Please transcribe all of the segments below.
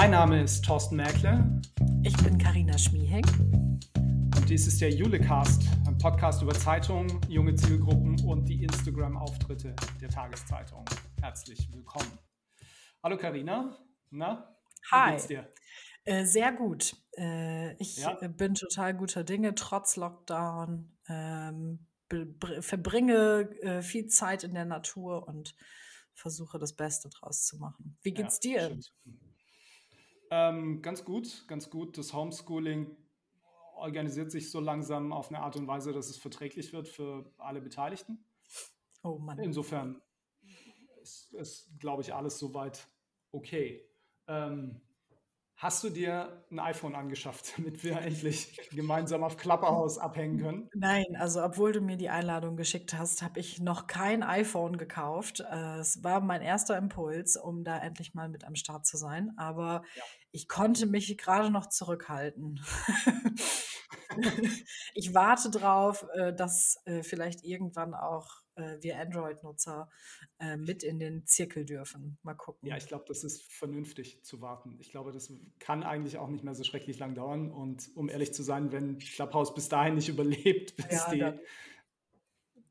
Mein Name ist Thorsten Merkle. Ich bin Karina Schmiehek. Und dies ist der Julecast, ein Podcast über Zeitungen, junge Zielgruppen und die Instagram-Auftritte der Tageszeitung. Herzlich willkommen. Hallo Karina. Na? Hi. Wie geht's dir? Äh, sehr gut. Äh, ich ja? bin total guter Dinge, trotz Lockdown. Ähm, verbringe äh, viel Zeit in der Natur und versuche das Beste draus zu machen. Wie geht's ja, dir? Ähm, ganz gut, ganz gut. Das Homeschooling organisiert sich so langsam auf eine Art und Weise, dass es verträglich wird für alle Beteiligten. Oh Mann. Insofern ist, ist glaube ich, alles soweit okay. Ähm, Hast du dir ein iPhone angeschafft, damit wir endlich gemeinsam auf Klapperhaus abhängen können? Nein, also obwohl du mir die Einladung geschickt hast, habe ich noch kein iPhone gekauft. Äh, es war mein erster Impuls, um da endlich mal mit am Start zu sein. Aber ja. Ich konnte mich gerade noch zurückhalten. ich warte drauf, äh, dass äh, vielleicht irgendwann auch äh, wir Android-Nutzer mit in den Zirkel dürfen. Mal gucken. Ja, ich glaube, das ist vernünftig zu warten. Ich glaube, das kann eigentlich auch nicht mehr so schrecklich lang dauern. Und um ehrlich zu sein, wenn Clubhouse bis dahin nicht überlebt, bis ja, die,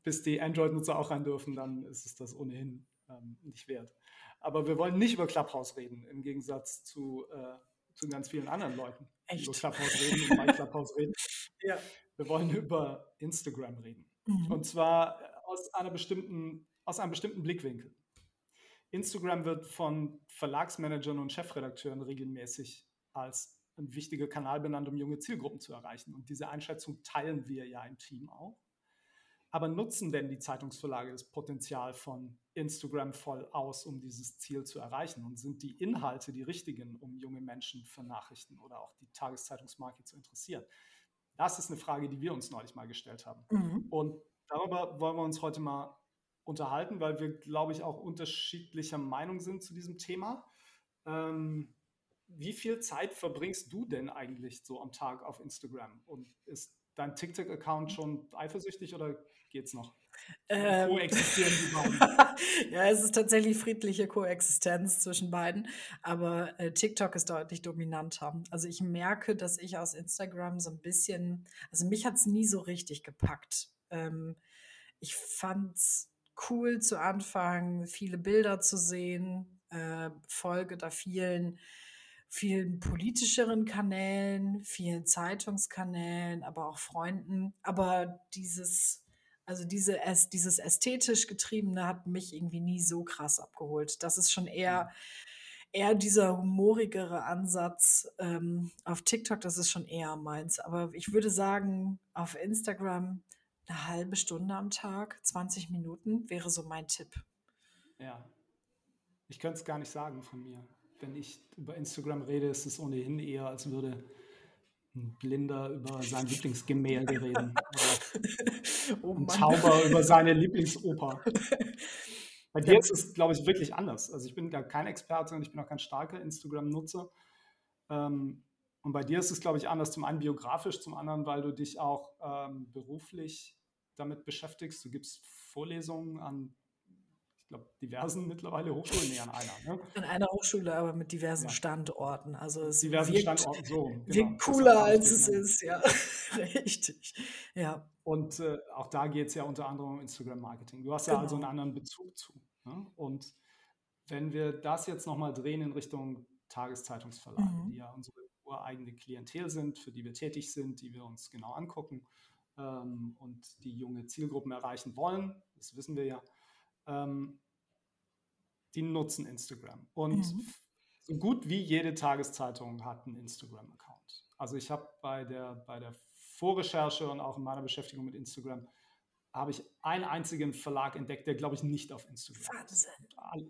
bis die Android-Nutzer auch rein dürfen, dann ist es das ohnehin ähm, nicht wert. Aber wir wollen nicht über Clubhouse reden, im Gegensatz zu, äh, zu ganz vielen anderen Leuten, Echt? die über Clubhouse reden und bei Clubhouse reden. Ja. Wir wollen über Instagram reden. Mhm. Und zwar aus, einer bestimmten, aus einem bestimmten Blickwinkel. Instagram wird von Verlagsmanagern und Chefredakteuren regelmäßig als ein wichtiger Kanal benannt, um junge Zielgruppen zu erreichen. Und diese Einschätzung teilen wir ja im Team auch. Aber nutzen denn die Zeitungsverlage das Potenzial von Instagram voll aus, um dieses Ziel zu erreichen? Und sind die Inhalte die richtigen, um junge Menschen für Nachrichten oder auch die Tageszeitungsmarke zu interessieren? Das ist eine Frage, die wir uns neulich mal gestellt haben. Mhm. Und darüber wollen wir uns heute mal unterhalten, weil wir, glaube ich, auch unterschiedlicher Meinung sind zu diesem Thema. Ähm, wie viel Zeit verbringst du denn eigentlich so am Tag auf Instagram? Und ist dein TikTok-Account schon eifersüchtig oder geht's noch? Ähm, Koexistieren die beiden? ja, es ist tatsächlich friedliche Koexistenz zwischen beiden, aber äh, TikTok ist deutlich dominanter. Also ich merke, dass ich aus Instagram so ein bisschen, also mich hat es nie so richtig gepackt. Ähm, ich fand es cool zu Anfang, viele Bilder zu sehen, äh, folge da vielen, vielen politischeren Kanälen, vielen Zeitungskanälen, aber auch Freunden. Aber dieses, also diese, dieses ästhetisch getriebene hat mich irgendwie nie so krass abgeholt. Das ist schon eher, eher dieser humorigere Ansatz ähm, auf TikTok, das ist schon eher meins. Aber ich würde sagen, auf Instagram eine halbe Stunde am Tag, 20 Minuten wäre so mein Tipp. Ja, ich könnte es gar nicht sagen von mir. Wenn ich über Instagram rede, ist es ohnehin eher, als würde ein Blinder über sein Lieblingsgemälde reden. oh ein Zauber über seine Lieblingsoper. Bei dir ist es, glaube ich, wirklich anders. Also ich bin da kein Experte und ich bin auch kein starker Instagram-Nutzer. Ähm, und bei dir ist es, glaube ich, anders. Zum einen biografisch, zum anderen, weil du dich auch ähm, beruflich damit beschäftigst. Du gibst Vorlesungen an, glaube, diversen mittlerweile Hochschulen, nee, an einer. Ne? An einer Hochschule, aber mit diversen ja. Standorten. Also es diversen wirkt, Standorten, so. Genau. Wirkt cooler, als es ist, ja. Richtig. Ja. Und äh, auch da geht es ja unter anderem um Instagram-Marketing. Du hast ja genau. also einen anderen Bezug zu. Ne? Und wenn wir das jetzt nochmal drehen in Richtung Tageszeitungsverlage, mhm. die ja unsere ureigene Klientel sind, für die wir tätig sind, die wir uns genau angucken, ähm, und die junge Zielgruppen erreichen wollen, das wissen wir ja, ähm, die nutzen Instagram. Und mhm. so gut wie jede Tageszeitung hat einen Instagram-Account. Also ich habe bei der, bei der Vorrecherche und auch in meiner Beschäftigung mit Instagram habe ich einen einzigen Verlag entdeckt, der, glaube ich, nicht auf Instagram Wahnsinn. ist. Alle,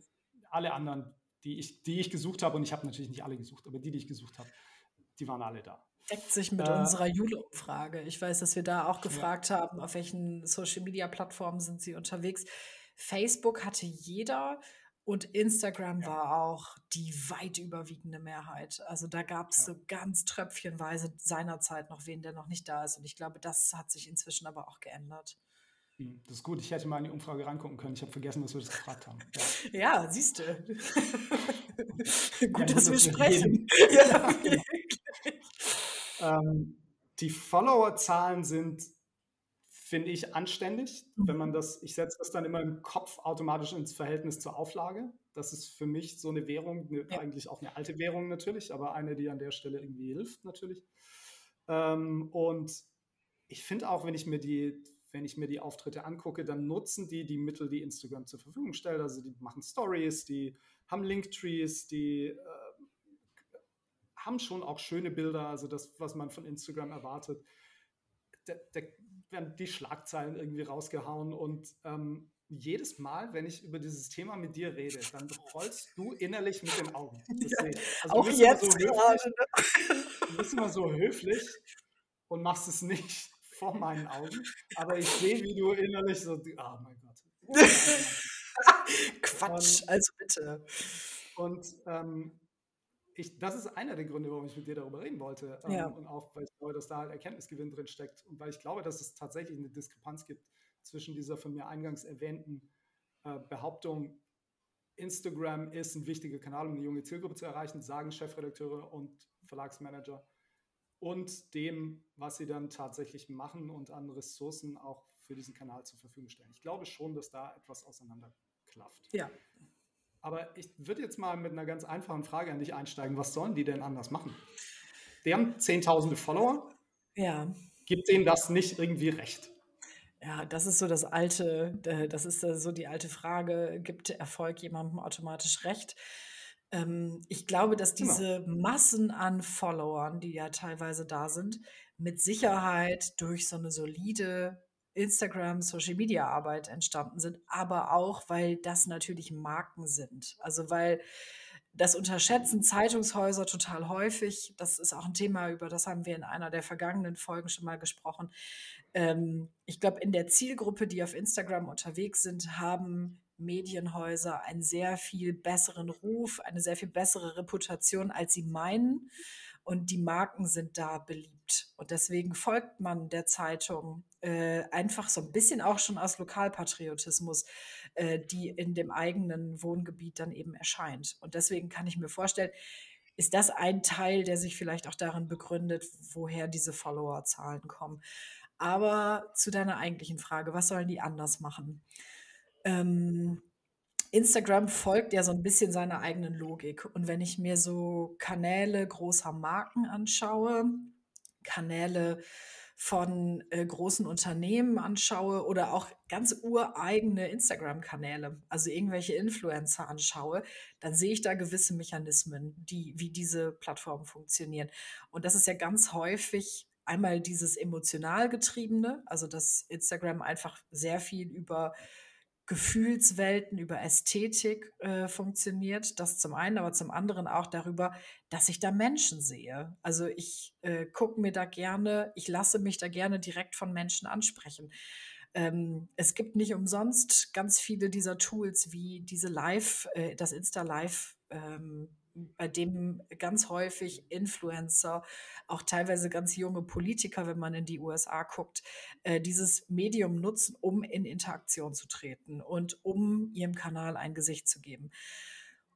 alle anderen, die ich, die ich gesucht habe, und ich habe natürlich nicht alle gesucht, aber die, die ich gesucht habe, die waren alle da deckt sich mit äh, unserer Jule-Umfrage. Ich weiß, dass wir da auch gefragt ja. haben, auf welchen Social-Media-Plattformen sind sie unterwegs. Facebook hatte jeder und Instagram ja. war auch die weit überwiegende Mehrheit. Also da gab es ja. so ganz tröpfchenweise seinerzeit noch wen, der noch nicht da ist. Und ich glaube, das hat sich inzwischen aber auch geändert. Hm, das ist gut, ich hätte mal in die Umfrage reingucken können. Ich habe vergessen, dass wir das gefragt haben. Ja, ja siehst du. gut, ja, dass wir sprechen. ja, ähm, die Followerzahlen sind, finde ich, anständig. Mhm. Wenn man das, ich setze das dann immer im Kopf automatisch ins Verhältnis zur Auflage. Das ist für mich so eine Währung, eine, ja. eigentlich auch eine alte Währung natürlich, aber eine, die an der Stelle irgendwie hilft natürlich. Ähm, und ich finde auch, wenn ich mir die wenn ich mir die Auftritte angucke, dann nutzen die die Mittel, die Instagram zur Verfügung stellt. Also die machen Stories, die haben Linktrees, die äh, haben schon auch schöne Bilder, also das, was man von Instagram erwartet. Da, da werden die Schlagzeilen irgendwie rausgehauen und ähm, jedes Mal, wenn ich über dieses Thema mit dir rede, dann rollst du innerlich mit den Augen. Ja, also auch jetzt so gerade. Du bist immer so höflich und machst es nicht vor meinen Augen, aber ich sehe, wie du innerlich so, oh mein Gott. Quatsch, und, also bitte. Und ähm, ich, das ist einer der Gründe, warum ich mit dir darüber reden wollte. Ähm, ja. Und auch, weil ich glaube, dass da halt Erkenntnisgewinn drin steckt und weil ich glaube, dass es tatsächlich eine Diskrepanz gibt zwischen dieser von mir eingangs erwähnten äh, Behauptung, Instagram ist ein wichtiger Kanal, um eine junge Zielgruppe zu erreichen, sagen Chefredakteure und Verlagsmanager und dem, was sie dann tatsächlich machen und an Ressourcen auch für diesen Kanal zur Verfügung stellen. Ich glaube schon, dass da etwas auseinanderklafft. Ja. Aber ich würde jetzt mal mit einer ganz einfachen Frage an dich einsteigen. Was sollen die denn anders machen? Die haben zehntausende Follower. Ja. Gibt denen das nicht irgendwie recht? Ja, das ist so das alte, äh, das ist so die alte Frage, gibt Erfolg jemandem automatisch recht? Ähm, ich glaube, dass Genau. diese Massen an Followern, die ja teilweise da sind, mit Sicherheit durch so eine solide Instagram, Social Media Arbeit entstanden sind, aber auch, weil das natürlich Marken sind. Also weil das unterschätzen Zeitungshäuser total häufig. Das ist auch ein Thema, über das haben wir in einer der vergangenen Folgen schon mal gesprochen. Ähm, ich glaube, in der Zielgruppe, die auf Instagram unterwegs sind, haben Medienhäuser einen sehr viel besseren Ruf, eine sehr viel bessere Reputation, als sie meinen. Und die Marken sind da beliebt. Und deswegen folgt man der Zeitung äh, einfach so ein bisschen auch schon aus Lokalpatriotismus, äh, die in dem eigenen Wohngebiet dann eben erscheint. Und deswegen kann ich mir vorstellen, ist das ein Teil, der sich vielleicht auch darin begründet, woher diese Followerzahlen kommen. Aber zu deiner eigentlichen Frage, was sollen die anders machen? Ähm, Instagram folgt ja so ein bisschen seiner eigenen Logik. Und wenn ich mir so Kanäle großer Marken anschaue, Kanäle von äh, großen Unternehmen anschaue oder auch ganz ureigene Instagram-Kanäle, also irgendwelche Influencer anschaue, dann sehe ich da gewisse Mechanismen, die, wie diese Plattformen funktionieren. Und das ist ja ganz häufig einmal dieses emotional getriebene, also dass Instagram einfach sehr viel über Gefühlswelten, über Ästhetik äh, funktioniert. Das zum einen, aber zum anderen auch darüber, dass ich da Menschen sehe. Also ich äh, gucke mir da gerne, ich lasse mich da gerne direkt von Menschen ansprechen. Ähm, es gibt nicht umsonst ganz viele dieser Tools wie diese Live, äh, das Insta Live ähm, bei dem ganz häufig Influencer, auch teilweise ganz junge Politiker, wenn man in die USA guckt, äh, dieses Medium nutzen, um in Interaktion zu treten und um ihrem Kanal ein Gesicht zu geben.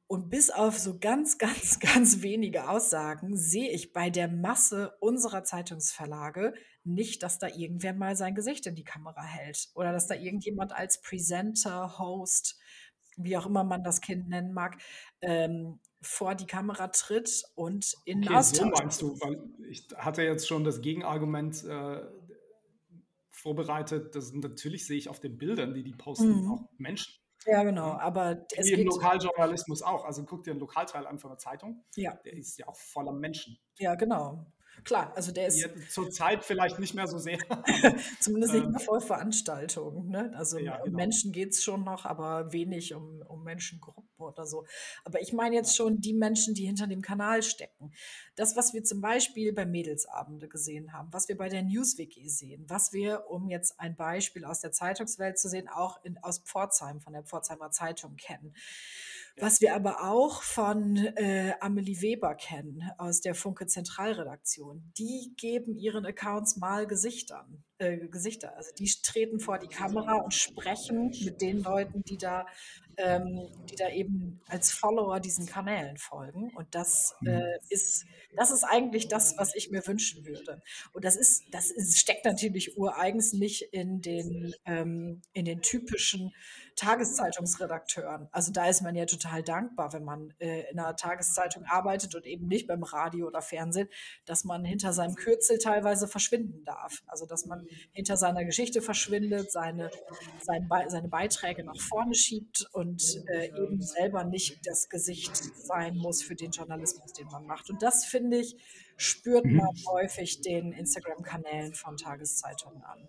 Und bis auf so ganz, ganz, ganz wenige Aussagen sehe ich bei der Masse unserer Zeitungsverlage nicht, dass da irgendwer mal sein Gesicht in die Kamera hält oder dass da irgendjemand als Presenter, Host, wie auch immer man das Kind nennen mag, ähm, vor die Kamera tritt und in okay, Austausch. So meinst du, weil ich hatte jetzt schon das Gegenargument äh, vorbereitet, dass natürlich sehe ich auf den Bildern, die die posten, mhm. auch Menschen. Ja, genau, aber es Wie im Lokaljournalismus auch. Also guck dir einen Lokalteil an von der Zeitung. Ja. Der ist ja auch voller Menschen. Ja, genau. Klar, also der ist. Ja, Zurzeit vielleicht nicht mehr so sehr. Zumindest nicht mehr ähm. voll Veranstaltungen. Ne? Also ja, um genau. Menschen geht es schon noch, aber wenig um, um Menschengruppen oder so. Aber ich meine jetzt schon die Menschen, die hinter dem Kanal stecken. Das, was wir zum Beispiel bei Mädelsabende gesehen haben, was wir bei der NewsWiki sehen, was wir, um jetzt ein Beispiel aus der Zeitungswelt zu sehen, auch in, aus Pforzheim, von der Pforzheimer Zeitung kennen Was wir aber auch von äh, Amelie Weber kennen aus der Funke Zentralredaktion, die geben ihren Accounts mal Gesichtern, äh, Gesichter. Also die treten vor die Kamera und sprechen mit den Leuten, die da, ähm, die da eben als Follower diesen Kanälen folgen. Und das äh, mhm. ist, das ist eigentlich das, was ich mir wünschen würde. Und das ist, das ist, steckt natürlich ureigens nicht in den, ähm, in den typischen Tageszeitungsredakteuren. Also da ist man ja total dankbar, wenn man äh, in einer Tageszeitung arbeitet und eben nicht beim Radio oder Fernsehen, dass man hinter seinem Kürzel teilweise verschwinden darf. Also dass man hinter seiner Geschichte verschwindet, seine, sein seine Beiträge nach vorne schiebt und äh, eben selber nicht das Gesicht sein muss für den Journalismus, den man macht. Und das finde ich, spürt man mhm. häufig den Instagram-Kanälen von Tageszeitungen an.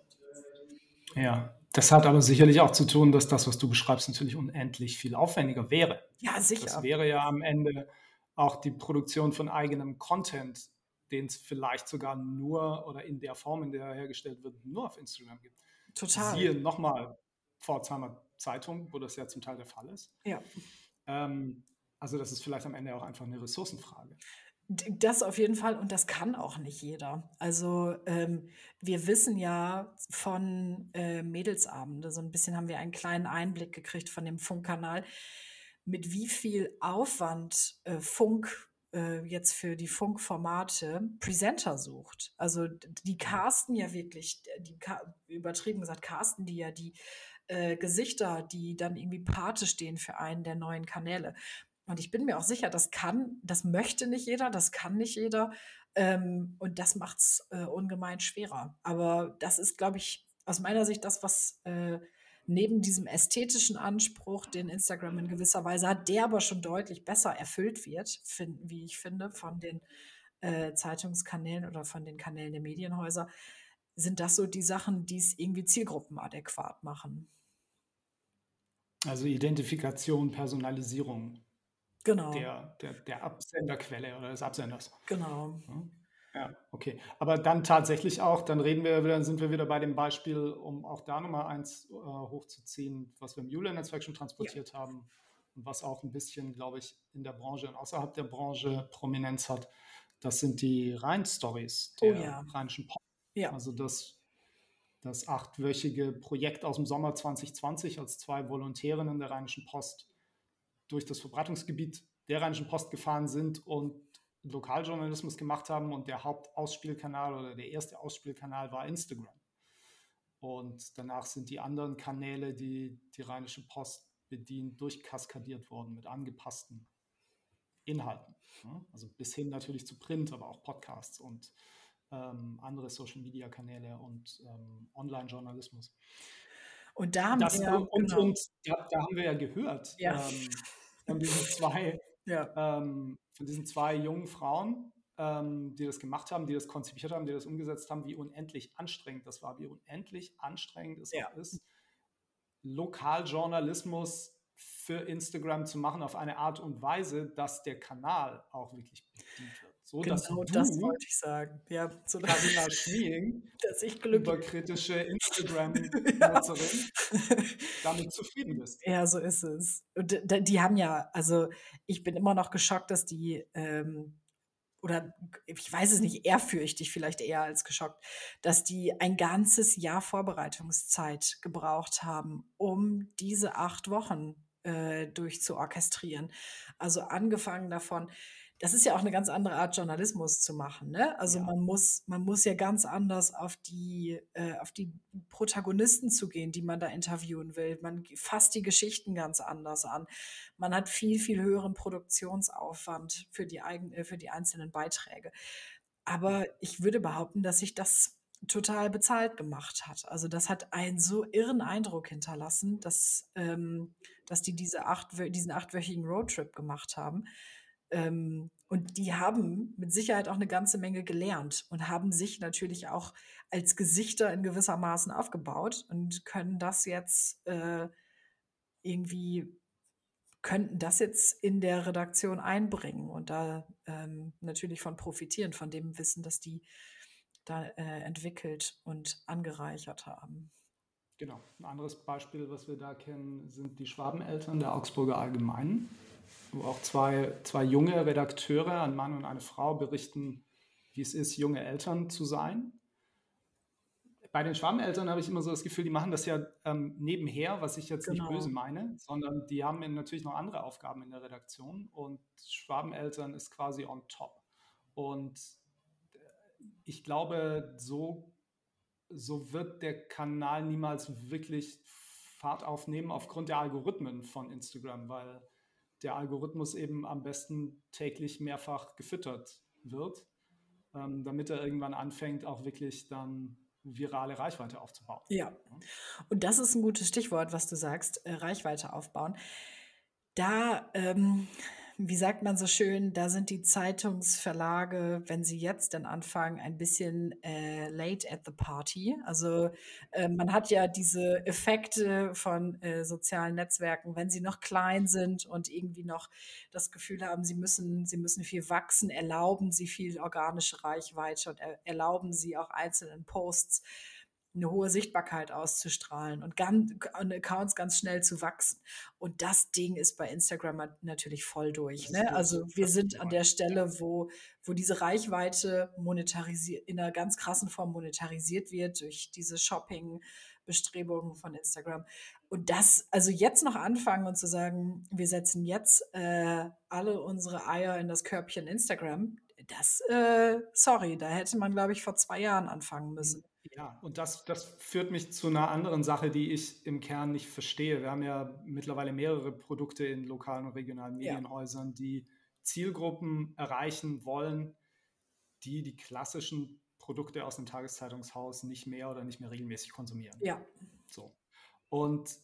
Ja, das hat aber sicherlich auch zu tun, dass das, was du beschreibst, natürlich unendlich viel aufwendiger wäre. Ja, sicher. Das wäre ja am Ende auch die Produktion von eigenem Content, den es vielleicht sogar nur oder in der Form, in der er hergestellt wird, nur auf Instagram gibt. Total. Siehe nochmal Pforzheimer Zeitung, wo das ja zum Teil der Fall ist. Ja. Ähm, also das ist vielleicht am Ende auch einfach eine Ressourcenfrage. Das auf jeden Fall und das kann auch nicht jeder. Also ähm, wir wissen ja von äh, Mädelsabende, so ein bisschen haben wir einen kleinen Einblick gekriegt von dem Funkkanal, mit wie viel Aufwand äh, Funk äh, jetzt für die Funkformate Presenter sucht. Also die casten ja wirklich, die übertrieben gesagt, casten die ja die äh, Gesichter, die dann irgendwie Pate stehen für einen der neuen Kanäle. Und ich bin mir auch sicher, das kann, das möchte nicht jeder, das kann nicht jeder. Ähm, und das macht es äh, ungemein schwerer. Aber das ist, glaube ich, aus meiner Sicht das, was äh, neben diesem ästhetischen Anspruch, den Instagram in gewisser Weise hat, der aber schon deutlich besser erfüllt wird, find, wie ich finde, von den äh, Zeitungskanälen oder von den Kanälen der Medienhäuser, sind das so die Sachen, die es irgendwie zielgruppenadäquat machen. Also Identifikation, Personalisierung Genau. der, der, der Absenderquelle oder des Absenders. Genau. Ja, okay. Aber dann tatsächlich auch, dann reden wir wieder, sind wir wieder bei dem Beispiel, um auch da nochmal eins äh, hochzuziehen, was wir im Julia-Netzwerk schon transportiert ja. haben und was auch ein bisschen, glaube ich, in der Branche und außerhalb der Branche Prominenz hat. Das sind die Rhein-Stories der oh, ja. Rheinischen Post. Ja. Also das, das achtwöchige Projekt aus dem Sommer 2020, als zwei Volontärinnen der Rheinischen Post durch das Verbreitungsgebiet der Rheinischen Post gefahren sind und Lokaljournalismus gemacht haben und der Hauptausspielkanal oder der erste Ausspielkanal war Instagram. Und danach sind die anderen Kanäle, die die Rheinische Post bedient, durchkaskadiert worden mit angepassten Inhalten. Also bis hin natürlich zu Print, aber auch Podcasts und ähm, andere Social-Media-Kanäle und ähm, Online-Journalismus. Und da haben das, wir und, genau. und da, da, haben wir ja gehört ja. Ähm, von diesen zwei, ja. ähm, von diesen zwei jungen Frauen, ähm, die das gemacht haben, die das konzipiert haben, die das umgesetzt haben, wie unendlich anstrengend das war, wie unendlich anstrengend es ja. auch ist, Lokaljournalismus für Instagram zu machen auf eine Art und Weise, dass der Kanal auch wirklich bedient wird. So, genau dass du, das wollte ich sagen. Ja, so Carina Schmiing, dass ich glücklich überkritische Instagram-Nutzerin, damit zufrieden bist. Ja, so ist es. Und die haben ja, also ich bin immer noch geschockt, dass die ähm, oder ich weiß es nicht, ehrfürchtig vielleicht eher als geschockt, dass die ein ganzes Jahr Vorbereitungszeit gebraucht haben, um diese acht Wochen äh, durchzuorchestrieren. Also angefangen davon, das ist ja auch eine ganz andere Art, Journalismus zu machen. Ne? Also ja. man muss, man muss ja ganz anders auf die, äh, auf die Protagonisten zu gehen, die man da interviewen will. Man fasst die Geschichten ganz anders an. Man hat viel, viel höheren Produktionsaufwand für die, eigen, äh, für die einzelnen Beiträge. Aber ich würde behaupten, dass sich das total bezahlt gemacht hat. Also das hat einen so irren Eindruck hinterlassen, dass, ähm, dass die diese acht, diesen achtwöchigen Roadtrip gemacht haben. Ähm, und die haben mit Sicherheit auch eine ganze Menge gelernt und haben sich natürlich auch als Gesichter in gewisser Maßen aufgebaut und können das jetzt äh, irgendwie, könnten das jetzt in der Redaktion einbringen und da ähm, natürlich von profitieren, von dem Wissen, das die da äh, entwickelt und angereichert haben. Genau. Ein anderes Beispiel, was wir da kennen, sind die Schwabeneltern der Augsburger Allgemeinen wo auch zwei, zwei junge Redakteure, ein Mann und eine Frau, berichten, wie es ist, junge Eltern zu sein. Bei den Schwarmeltern habe ich immer so das Gefühl, die machen das ja ähm, nebenher, was ich jetzt genau. nicht böse meine, sondern die haben natürlich noch andere Aufgaben in der Redaktion und Schwabeneltern ist quasi on top. Und äh, ich glaube, so, so wird der Kanal niemals wirklich Fahrt aufnehmen aufgrund der Algorithmen von Instagram, weil der Algorithmus eben am besten täglich mehrfach gefüttert wird, ähm, damit er irgendwann anfängt, auch wirklich dann virale Reichweite aufzubauen. Ja, und das ist ein gutes Stichwort, was du sagst, äh, Reichweite aufbauen. Da ähm, wie sagt man so schön, da sind die Zeitungsverlage, wenn sie jetzt dann anfangen, ein bisschen äh, late at the party. Also äh, man hat ja diese Effekte von äh, sozialen Netzwerken, wenn sie noch klein sind und irgendwie noch das Gefühl haben, sie müssen, sie müssen viel wachsen, erlauben sie viel organische Reichweite und er, erlauben sie auch einzelnen Posts eine hohe Sichtbarkeit auszustrahlen und ganz, Accounts ganz schnell zu wachsen. Und das Ding ist bei Instagram natürlich voll durch. Ne? Also wir sind an der Stelle, wo, wo diese Reichweite monetarisiert, in einer ganz krassen Form monetarisiert wird durch diese Shopping-Bestrebungen von Instagram. Und das, also jetzt noch anfangen und zu sagen, wir setzen jetzt äh, alle unsere Eier in das Körbchen Instagram, das, äh, sorry, da hätte man, glaube ich, vor zwei Jahren anfangen müssen. Ja, und das, das führt mich zu einer anderen Sache, die ich im Kern nicht verstehe. Wir haben ja mittlerweile mehrere Produkte in lokalen und regionalen Medienhäusern, ja. die Zielgruppen erreichen wollen, die die klassischen Produkte aus dem Tageszeitungshaus nicht mehr oder nicht mehr regelmäßig konsumieren. Ja. So. Und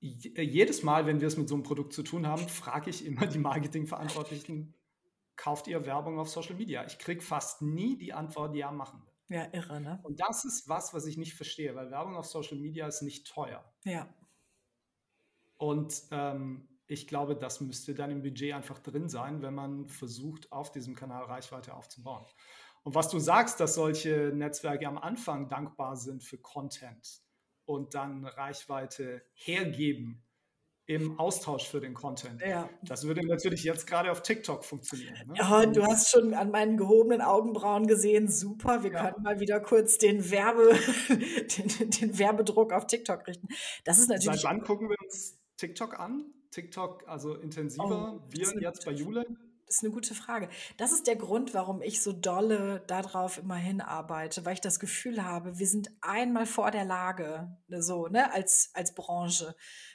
jedes Mal, wenn wir es mit so einem Produkt zu tun haben, frage ich immer die Marketingverantwortlichen, kauft ihr Werbung auf Social Media? Ich kriege fast nie die Antwort, ja, machen wir. Ja, irre, ne? Und das ist was, was ich nicht verstehe, weil Werbung auf Social Media ist nicht teuer. Ja. Und ähm, ich glaube, das müsste dann im Budget einfach drin sein, wenn man versucht, auf diesem Kanal Reichweite aufzubauen. Und was du sagst, dass solche Netzwerke am Anfang dankbar sind für Content und dann Reichweite hergeben, im Austausch für den Content. Ja. Das würde natürlich jetzt gerade auf TikTok funktionieren. Ne? Ja, du hast schon an meinen gehobenen Augenbrauen gesehen, super, wir ja. können mal wieder kurz den, Werbe, den, den, Werbedruck auf TikTok richten. Das ist natürlich. Seit wann gucken wir uns TikTok an? TikTok, also intensiver, oh, wir jetzt bei Jule? Das ist eine gute Frage. Das ist der Grund, warum ich so dolle darauf immer hinarbeite, weil ich das Gefühl habe, wir sind einmal vor der Lage, so, ne, als, als Branche.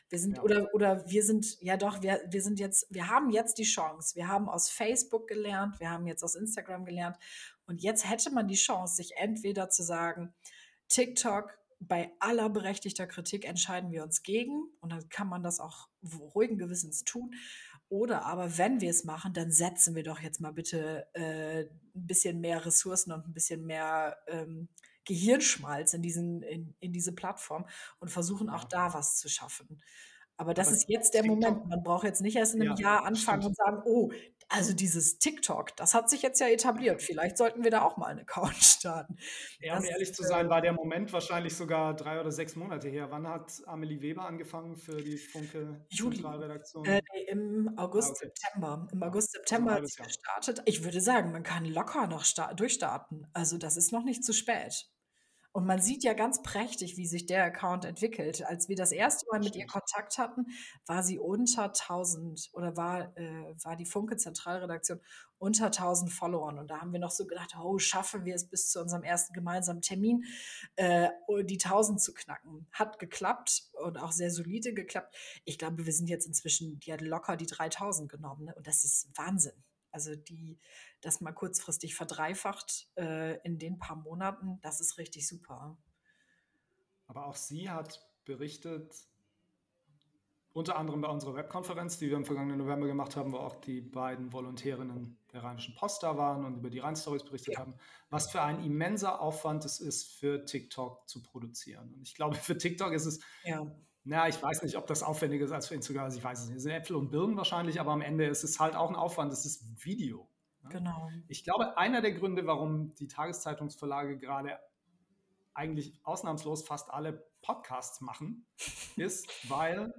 Wir sind, ja. oder, oder wir sind, ja doch, wir, wir sind jetzt, wir haben jetzt die Chance. Wir haben aus Facebook gelernt, wir haben jetzt aus Instagram gelernt. Und jetzt hätte man die Chance, sich entweder zu sagen, TikTok, bei aller berechtigter Kritik entscheiden wir uns gegen und dann kann man das auch ruhigen Gewissens tun. Oder aber wenn wir es machen, dann setzen wir doch jetzt mal bitte äh, ein bisschen mehr Ressourcen und ein bisschen mehr ähm, Gehirnschmalz in, diesen, in, in diese Plattform und versuchen auch da was zu schaffen. Aber das Aber ist jetzt der Moment. Man braucht jetzt nicht erst in einem ja, Jahr anfangen und sagen, oh, also dieses TikTok, das hat sich jetzt ja etabliert. Vielleicht sollten wir da auch mal einen Account starten. Ja, um ehrlich zu sein, äh war der Moment wahrscheinlich sogar drei oder sechs Monate her. Wann hat Amelie Weber angefangen für die Funke Zentralredaktion? Äh, Im August, ah, okay. September. Im August, September hat sie gestartet. Ich würde sagen, man kann locker noch durchstarten. Also das ist noch nicht zu spät. Und man sieht ja ganz prächtig, wie sich der Account entwickelt. Als wir das erste Mal mit ihr Kontakt hatten, war sie unter 1000 oder war, äh, war die Funke Zentralredaktion unter 1000 Followern. Und da haben wir noch so gedacht, oh, schaffen wir es bis zu unserem ersten gemeinsamen Termin, äh, die 1000 zu knacken. Hat geklappt und auch sehr solide geklappt. Ich glaube, wir sind jetzt inzwischen, die hat locker die 3000 genommen. Ne? Und das ist Wahnsinn. Also die, das mal kurzfristig verdreifacht äh, in den paar Monaten, das ist richtig super. Aber auch sie hat berichtet, unter anderem bei unserer Webkonferenz, die wir im vergangenen November gemacht haben, wo auch die beiden Volontärinnen der Rheinischen Post da waren und über die Rheinstories berichtet ja. haben, was für ein immenser Aufwand es ist, für TikTok zu produzieren. Und ich glaube, für TikTok ist es ja. Na, ich weiß nicht, ob das aufwendiger ist als für Instagram. Also ich weiß es nicht. Es sind Äpfel und Birnen wahrscheinlich, aber am Ende ist es halt auch ein Aufwand. Es ist Video. Ne? Genau. Ich glaube, einer der Gründe, warum die Tageszeitungsverlage gerade eigentlich ausnahmslos fast alle Podcasts machen, ist, weil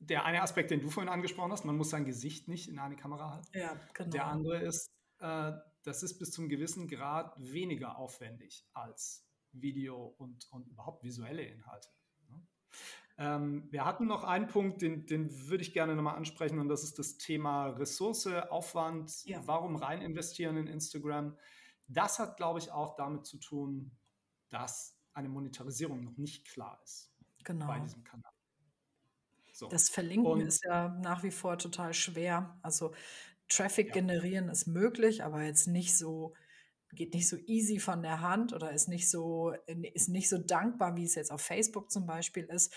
der eine Aspekt, den du vorhin angesprochen hast, man muss sein Gesicht nicht in eine Kamera halten. Ja, genau. Der andere ist, äh, das ist bis zum gewissen Grad weniger aufwendig als Video und, und überhaupt visuelle Inhalte. Ne? Ähm, wir hatten noch einen Punkt, den, den würde ich gerne nochmal ansprechen, und das ist das Thema Ressource, Aufwand, ja. warum rein investieren in Instagram. Das hat, glaube ich, auch damit zu tun, dass eine Monetarisierung noch nicht klar ist genau. bei diesem Kanal. So. Das Verlinken und, ist ja nach wie vor total schwer. Also Traffic ja. generieren ist möglich, aber jetzt nicht so, geht nicht so easy von der Hand oder ist nicht so, ist nicht so dankbar, wie es jetzt auf Facebook zum Beispiel ist.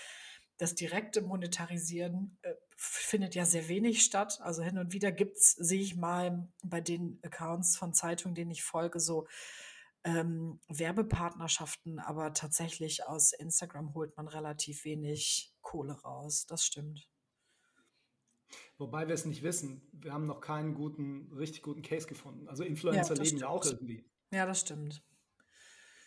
Das direkte Monetarisieren äh, findet ja sehr wenig statt. Also hin und wieder gibt es, sehe ich mal bei den Accounts von Zeitungen, denen ich folge, so ähm, Werbepartnerschaften, aber tatsächlich aus Instagram holt man relativ wenig Kohle raus. Das stimmt. Wobei wir es nicht wissen. Wir haben noch keinen guten, richtig guten Case gefunden. Also Influencer ja, leben stimmt. ja auch irgendwie. Ja, das stimmt.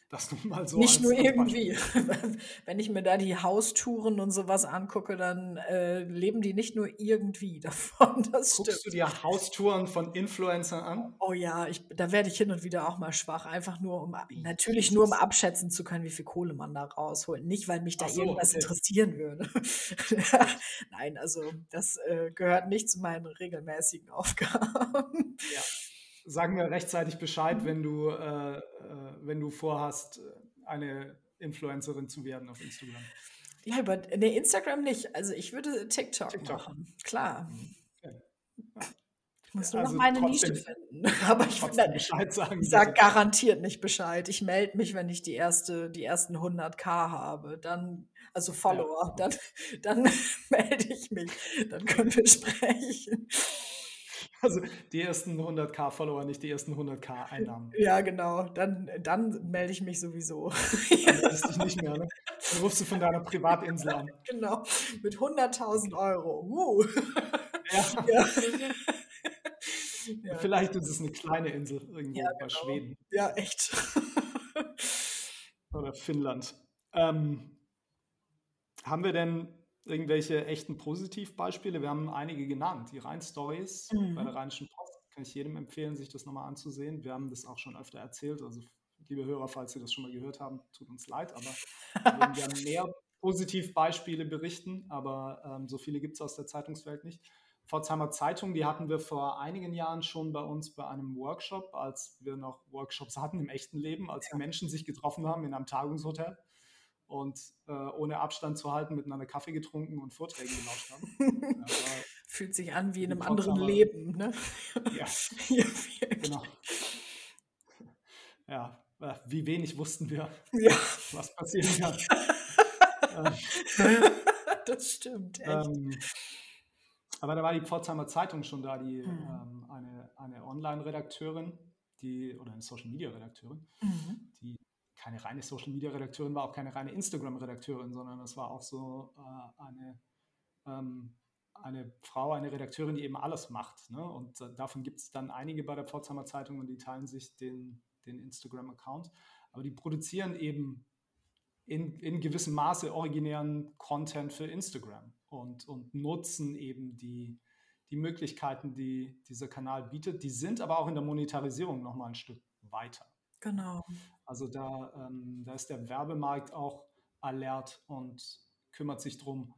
Das nun mal so. Nicht nur irgendwie. Wenn ich mir da die Haustouren und sowas angucke, dann äh, leben die nicht nur irgendwie davon. Das Guckst stimmt. du dir Haustouren von Influencern an? Oh ja, ich, da werde ich hin und wieder auch mal schwach. Einfach nur, um natürlich nur um abschätzen zu können, wie viel Kohle man da rausholt. Nicht, weil mich da so, irgendwas okay. interessieren würde. Nein, also das äh, gehört nicht zu meinen regelmäßigen Aufgaben. Ja sag mir rechtzeitig Bescheid, wenn du, äh, äh, wenn du vorhast, eine Influencerin zu werden auf Instagram. Ja, über nee, Instagram nicht. Also ich würde TikTok, TikTok. machen. Klar. Okay. Ich muss nur also noch meine trotzdem, Nische finden. Aber ich, Bescheid sagen, ich sage garantiert nicht Bescheid. Ich melde mich, wenn ich die, erste, die ersten 100k habe. Dann, also Follower, ja. dann, dann melde ich mich. Dann können wir sprechen. Also die ersten 100k Follower, nicht die ersten 100k Einnahmen. Ja, genau. Dann, dann melde ich mich sowieso. Dann meldest dich nicht mehr, ne? Dann rufst du von deiner Privatinsel an. Genau. Mit 100.000 Euro. Uh. Ja. ja. ja. Vielleicht ist es eine kleine Insel irgendwo ja, bei genau. Schweden. Ja, echt. Oder Finnland. Ähm, haben wir denn irgendwelche echten Positivbeispiele? Wir haben einige genannt. Die Rhein-Stories mhm. bei der Rheinischen Post kann ich jedem empfehlen, sich das nochmal anzusehen. Wir haben das auch schon öfter erzählt. Also, liebe Hörer, falls Sie das schon mal gehört haben, tut uns leid, aber wir gerne mehr Positivbeispiele berichten, aber ähm, so viele gibt es aus der Zeitungswelt nicht. Pforzheimer Zeitung, die hatten wir vor einigen Jahren schon bei uns bei einem Workshop, als wir noch Workshops hatten im echten Leben, als ja. Menschen sich getroffen haben in einem Tagungshotel und äh, ohne Abstand zu halten miteinander Kaffee getrunken und Vorträge gelauscht haben. Fühlt sich an wie in einem anderen Leben, ne? Ja, ja genau. Ja, äh, wie wenig wussten wir, ja. was passieren kann. das stimmt, echt. Ähm, aber da war die Pforzheimer Zeitung schon da, die mhm. ähm, eine, eine Online-Redakteurin, die, oder eine Social-Media-Redakteurin, mhm. die keine reine Social Media Redakteurin war, auch keine reine Instagram Redakteurin, sondern es war auch so äh, eine, ähm, eine Frau, eine Redakteurin, die eben alles macht. Ne? Und äh, davon gibt es dann einige bei der Pforzheimer Zeitung und die teilen sich den, den Instagram-Account. Aber die produzieren eben in, in gewissem Maße originären Content für Instagram und, und nutzen eben die, die Möglichkeiten, die dieser Kanal bietet. Die sind aber auch in der Monetarisierung nochmal ein Stück weiter. Genau. Also da, ähm, da ist der Werbemarkt auch alert und kümmert sich darum,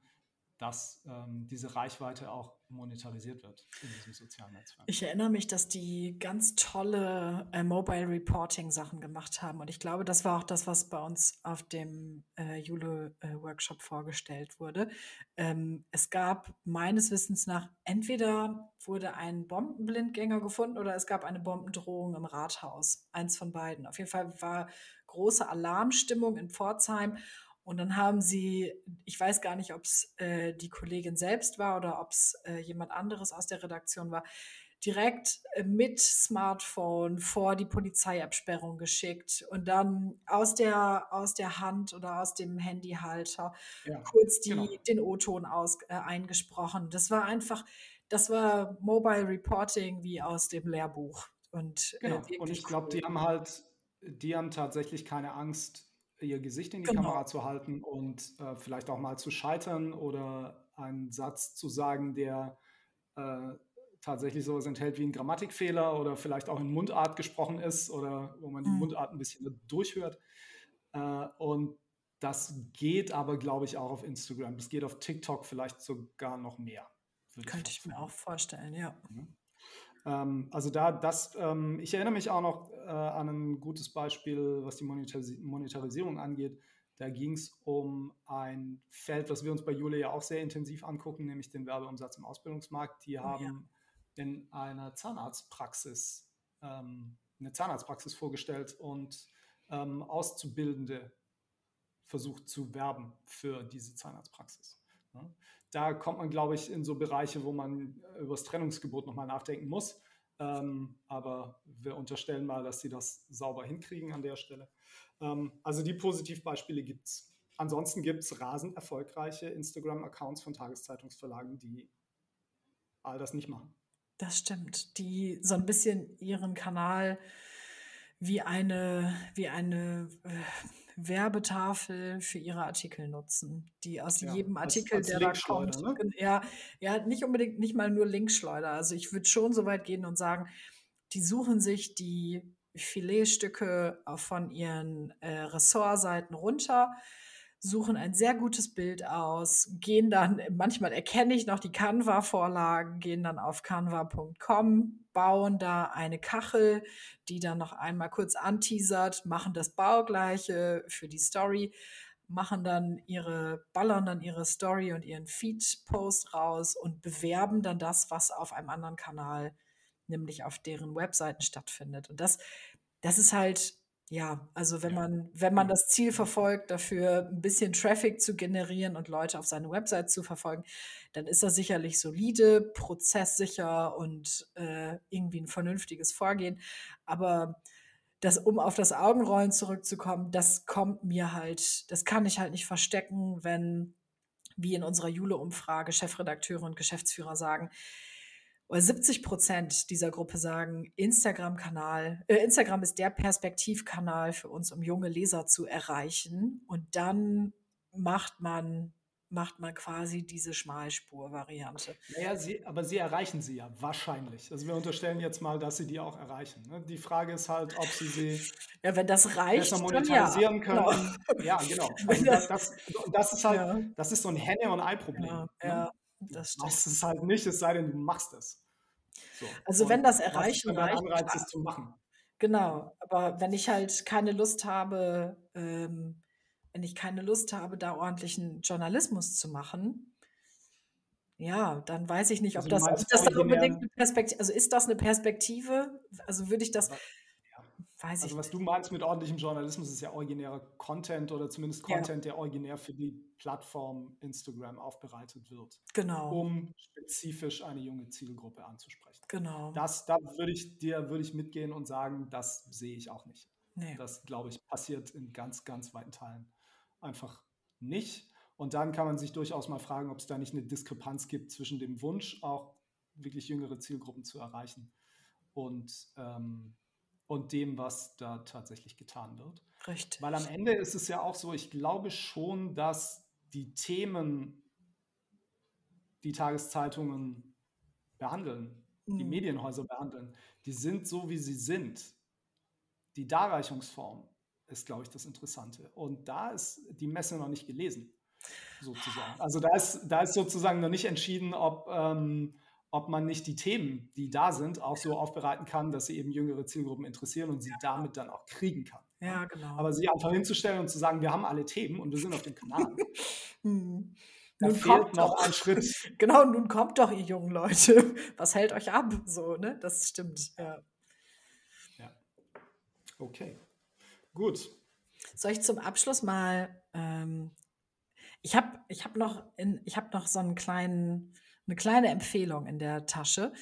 dass ähm, diese Reichweite auch monetarisiert wird in diesem sozialen Netzwerk. Ich erinnere mich, dass die ganz tolle äh, Mobile Reporting Sachen gemacht haben. Und ich glaube, das war auch das, was bei uns auf dem äh, Jule-Workshop äh, vorgestellt wurde. Ähm, es gab meines Wissens nach, entweder wurde ein Bombenblindgänger gefunden oder es gab eine Bombendrohung im Rathaus. Eins von beiden. Auf jeden Fall war große Alarmstimmung in Pforzheim. Und dann haben sie, ich weiß gar nicht, ob es äh, die Kollegin selbst war oder ob es äh, jemand anderes aus der Redaktion war, direkt äh, mit Smartphone vor die Polizeiabsperrung geschickt und dann aus der, aus der Hand oder aus dem Handyhalter ja, kurz die, genau. den O-Ton äh, eingesprochen. Das war einfach, das war Mobile Reporting wie aus dem Lehrbuch. Und, äh, genau. und ich glaube, die haben halt, die haben tatsächlich keine Angst, ihr Gesicht in die genau. Kamera zu halten und äh, vielleicht auch mal zu scheitern oder einen Satz zu sagen, der äh, tatsächlich sowas enthält wie ein Grammatikfehler oder vielleicht auch in Mundart gesprochen ist oder wo man die mhm. Mundart ein bisschen durchhört. Äh, und das geht aber, glaube ich, auch auf Instagram. Das geht auf TikTok vielleicht sogar noch mehr. Könnte ich, mir auch vorstellen, ja. Mhm. Ähm, also da, das, ähm, ich erinnere mich auch noch äh, an ein gutes Beispiel, was die Monetaris Monetarisierung angeht. Da ging es um ein Feld, was wir uns bei Jule ja auch sehr intensiv angucken, nämlich den Werbeumsatz im Ausbildungsmarkt. Die oh, haben ja. in einer Zahnarztpraxis ähm, eine Zahnarztpraxis vorgestellt und ähm, Auszubildende versucht zu werben für diese Zahnarztpraxis. Da kommt man, glaube ich, in so Bereiche, wo man über das Trennungsgebot nochmal nachdenken muss. Ähm, aber wir unterstellen mal, dass sie das sauber hinkriegen an der Stelle. Ähm, also die Positivbeispiele gibt es. Ansonsten gibt es rasend erfolgreiche Instagram-Accounts von Tageszeitungsverlagen, die all das nicht machen. Das stimmt. Die so ein bisschen ihren Kanal wie eine, wie eine äh, Werbetafel für ihre Artikel nutzen, die aus ja, jedem Artikel, als, als der da kommt, ne? ja, ja, nicht unbedingt, nicht mal nur Linkschleuder. Also ich würde schon so weit gehen und sagen, die suchen sich die Filetstücke von ihren äh, Ressortseiten runter, suchen ein sehr gutes Bild aus, gehen dann, manchmal erkenne ich noch die Canva-Vorlagen, gehen dann auf canva.com, bauen da eine Kachel, die dann noch einmal kurz anteasert, machen das Baugleiche für die Story, machen dann ihre, ballern dann ihre Story und ihren Feed-Post raus und bewerben dann das, was auf einem anderen Kanal, nämlich auf deren Webseiten stattfindet. Und das, das ist halt ja, also wenn man, wenn man das Ziel verfolgt, dafür ein bisschen Traffic zu generieren und Leute auf seine Website zu verfolgen, dann ist das sicherlich solide, prozesssicher und äh, irgendwie ein vernünftiges Vorgehen. Aber das, um auf das Augenrollen zurückzukommen, das kommt mir halt, das kann ich halt nicht verstecken, wenn, wie in unserer Jule-Umfrage, Chefredakteure und Geschäftsführer sagen, oder 70 Prozent dieser Gruppe sagen, Instagram-Kanal, äh, Instagram ist der Perspektivkanal für uns, um junge Leser zu erreichen. Und dann macht man macht man quasi diese Schmalspur-Variante. Naja, sie, aber sie erreichen sie ja wahrscheinlich. Also wir unterstellen jetzt mal, dass sie die auch erreichen. Ne? Die Frage ist halt, ob sie sie ja, wenn das reicht, besser monetarisieren ja. können. Genau. Ja, genau. Also das, das, das, ist halt, ja. das ist so ein Henne- und Ei-Problem. Ja, ne? Das stimmt. Das ist halt nicht, es sei denn, du machst es. So. Also wenn das erreichen reicht. Anreiz, es zu machen. Genau, aber wenn ich halt keine Lust habe, ähm, wenn ich keine Lust habe, da ordentlichen Journalismus zu machen, ja, dann weiß ich nicht, ob also das, ob das dann unbedingt eine Perspektive, also ist das eine Perspektive? Also würde ich das, Weiß also was du meinst mit ordentlichem Journalismus ist ja originärer Content oder zumindest Content, ja. der originär für die Plattform Instagram aufbereitet wird. Genau. Um spezifisch eine junge Zielgruppe anzusprechen. Genau. Das, da würde ich dir würde ich mitgehen und sagen, das sehe ich auch nicht. Nee. Das, glaube ich, passiert in ganz, ganz weiten Teilen einfach nicht. Und dann kann man sich durchaus mal fragen, ob es da nicht eine Diskrepanz gibt zwischen dem Wunsch, auch wirklich jüngere Zielgruppen zu erreichen und ähm, und dem, was da tatsächlich getan wird. Richtig. Weil am Ende ist es ja auch so, ich glaube schon, dass die Themen, die Tageszeitungen behandeln, mhm. die Medienhäuser behandeln, die sind so, wie sie sind. Die Darreichungsform ist, glaube ich, das Interessante. Und da ist die Messe noch nicht gelesen, sozusagen. Also da ist, da ist sozusagen noch nicht entschieden, ob ähm, ob man nicht die Themen, die da sind, auch so aufbereiten kann, dass sie eben jüngere Zielgruppen interessieren und sie damit dann auch kriegen kann. Ja, genau. Aber sie einfach hinzustellen und zu sagen, wir haben alle Themen und wir sind auf dem Kanal. hm. Da nun fehlt noch doch. ein Schritt. Genau, nun kommt doch, ihr jungen Leute. Was hält euch ab? So, ne? Das stimmt. Ja. ja. Okay. Gut. Soll ich zum Abschluss mal ähm, ich habe ich hab noch, hab noch so einen kleinen eine kleine Empfehlung in der Tasche,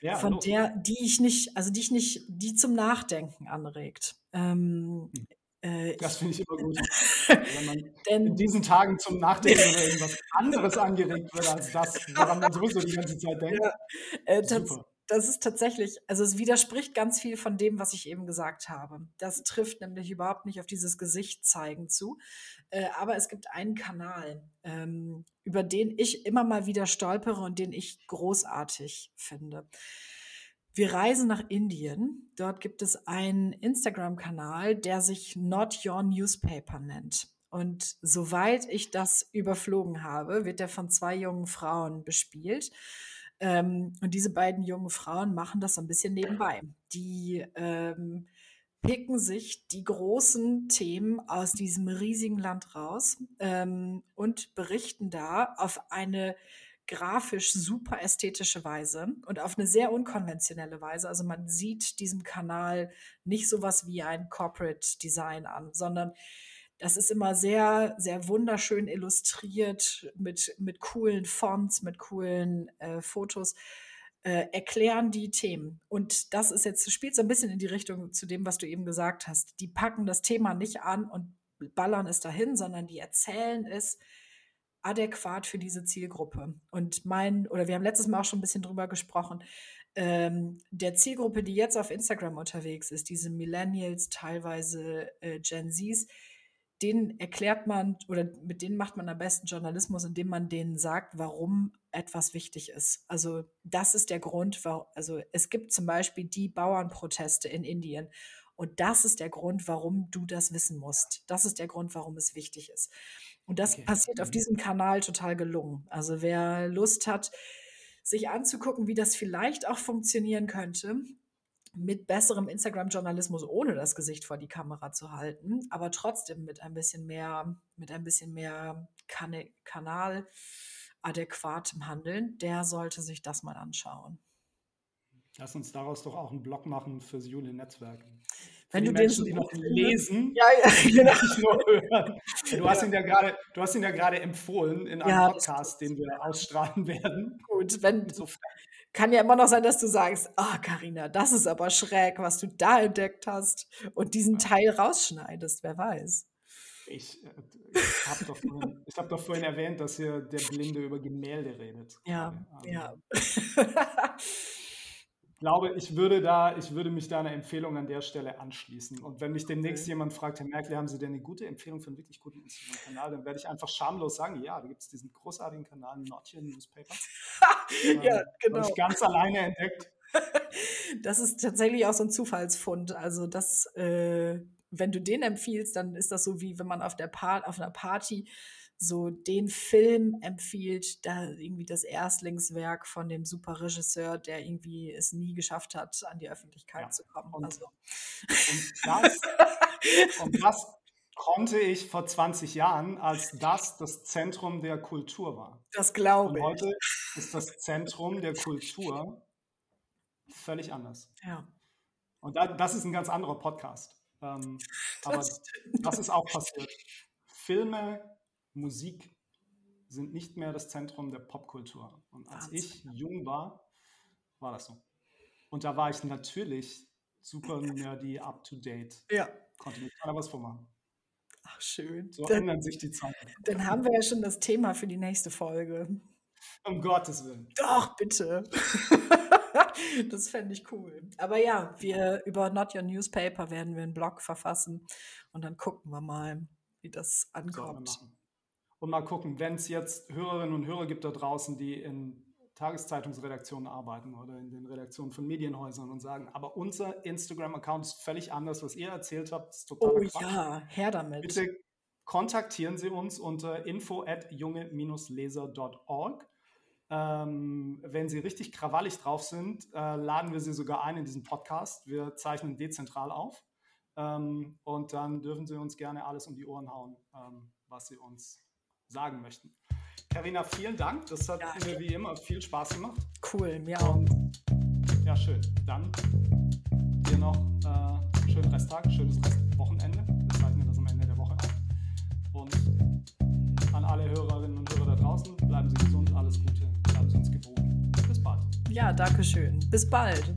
ja, von los. der, die ich nicht, also die ich nicht, die zum Nachdenken anregt. Ähm, hm. äh, das finde ich immer gut. Wenn man denn, in diesen Tagen zum Nachdenken irgendwas anderes angeregt wird als das, woran man sowieso die ganze Zeit denkt. Ja, äh, tats das ist tatsächlich, also es widerspricht ganz viel von dem, was ich eben gesagt habe. Das trifft nämlich überhaupt nicht auf dieses Gesicht zeigen zu. Äh, aber es gibt einen Kanal, ähm, über den ich immer mal wieder stolpere und den ich großartig finde. Wir reisen nach Indien. Dort gibt es einen Instagram-Kanal, der sich Not Your Newspaper nennt. Und soweit ich das überflogen habe, wird er von zwei jungen Frauen bespielt. Ähm, und diese beiden jungen Frauen machen das so ein bisschen nebenbei. Die ähm, picken sich die großen Themen aus diesem riesigen Land raus ähm, und berichten da auf eine grafisch super ästhetische Weise und auf eine sehr unkonventionelle Weise. Also man sieht diesem Kanal nicht sowas wie ein Corporate Design an, sondern das ist immer sehr, sehr wunderschön illustriert mit, mit coolen Fonts, mit coolen äh, Fotos. Äh, erklären die Themen. Und das ist jetzt, spielt so ein bisschen in die Richtung zu dem, was du eben gesagt hast. Die packen das Thema nicht an und ballern es dahin, sondern die erzählen es adäquat für diese Zielgruppe. Und mein, oder wir haben letztes Mal auch schon ein bisschen drüber gesprochen, ähm, der Zielgruppe, die jetzt auf Instagram unterwegs ist, diese Millennials, teilweise äh, Gen Zs, denen erklärt man oder mit denen macht man am besten Journalismus, indem man denen sagt, warum etwas wichtig ist. Also das ist der Grund, warum, also es gibt zum Beispiel die Bauernproteste in Indien und das ist der Grund, warum du das wissen musst. Das ist der Grund, warum es wichtig ist. Und das okay. passiert auf mhm. diesem Kanal total gelungen. Also wer Lust hat, sich anzugucken, wie das vielleicht auch funktionieren könnte, mit besserem Instagram-Journalismus, ohne das Gesicht vor die Kamera zu halten, aber trotzdem mit ein bisschen mehr, mit ein bisschen mehr kan Kanal adäquatem Handeln, der sollte sich das mal anschauen. Lass uns daraus doch auch einen Blog machen fürs Juli-Netzwerk. Wenn du Menschen, den die noch lesen, ja, ja, genau. nur hören. Du hast ihn ja gerade, du hast ihn ja gerade empfohlen in einem ja, Podcast, den wir ausstrahlen werden. Gut, wenn so, kann ja immer noch sein, dass du sagst, ah, oh, Carina, das ist aber schräg, was du da entdeckt hast und diesen Teil rausschneidest, wer weiß. Ich, äh, ich habe doch, vorhin, hab doch vorhin erwähnt, dass hier der Blinde über Gemälde redet. Ja, ja. glaube, ich würde da, ich würde mich da einer Empfehlung an der Stelle anschließen. Und wenn mich demnächst okay. jemand fragt, Herr Merkel, haben Sie denn eine gute Empfehlung für einen wirklich guten Instagram-Kanal, dann werde ich einfach schamlos sagen, ja, da gibt es diesen großartigen Kanal Notchen Newspaper. ja, ähm, genau. Habe ich ganz alleine entdeckt. das ist tatsächlich auch so ein Zufallsfund. Also das, äh, wenn du den empfiehlst, dann ist das so wie wenn man auf der pa auf einer Party so den Film empfiehlt, da irgendwie das Erstlingswerk von dem super Regisseur, der irgendwie es nie geschafft hat, an die Öffentlichkeit ja. zu kommen. Und, also. und, das, und das konnte ich vor 20 Jahren, als das das Zentrum der Kultur war. Das glaube ich. Und heute ist das Zentrum der Kultur völlig anders. Ja. Und da, das ist ein ganz anderer Podcast. Ähm, aber das ist auch passiert. Filme Musik sind nicht mehr das Zentrum der Popkultur. Und als Wahnsinn. ich jung war, war das so. Und da war ich natürlich super nerdy, up to date. Ja. Konnte mir keiner was vormachen. Ach, schön. So dann, ändern sich die Zeiten. Dann haben wir ja schon das Thema für die nächste Folge. Um Gottes Willen. Doch, bitte. das fände ich cool. Aber ja, wir über Not Your Newspaper werden wir einen Blog verfassen und dann gucken wir mal, wie das ankommt und mal gucken, wenn es jetzt Hörerinnen und Hörer gibt da draußen, die in Tageszeitungsredaktionen arbeiten oder in den Redaktionen von Medienhäusern und sagen, aber unser Instagram-Account ist völlig anders, was ihr erzählt habt, ist total Oh Quatsch. ja, her damit. Bitte kontaktieren Sie uns unter info at junge-leser.org. Ähm, wenn Sie richtig krawallig drauf sind, äh, laden wir Sie sogar ein in diesen Podcast. Wir zeichnen dezentral auf. Ähm, und dann dürfen Sie uns gerne alles um die Ohren hauen, ähm, was Sie uns sagen möchten. Karina, vielen Dank. Das hat ja, mir wie immer viel Spaß gemacht. Cool, mir auch. ja, schön. Dann dir noch äh, einen schönen Resttag, schönes Restwochenende. Wir zeichnen das am Ende der Woche auf. Und an alle Hörerinnen und Hörer da draußen, bleiben Sie gesund, alles Gute, bleiben Sie uns gewogen. Bis bald. Ja, danke schön. Bis bald.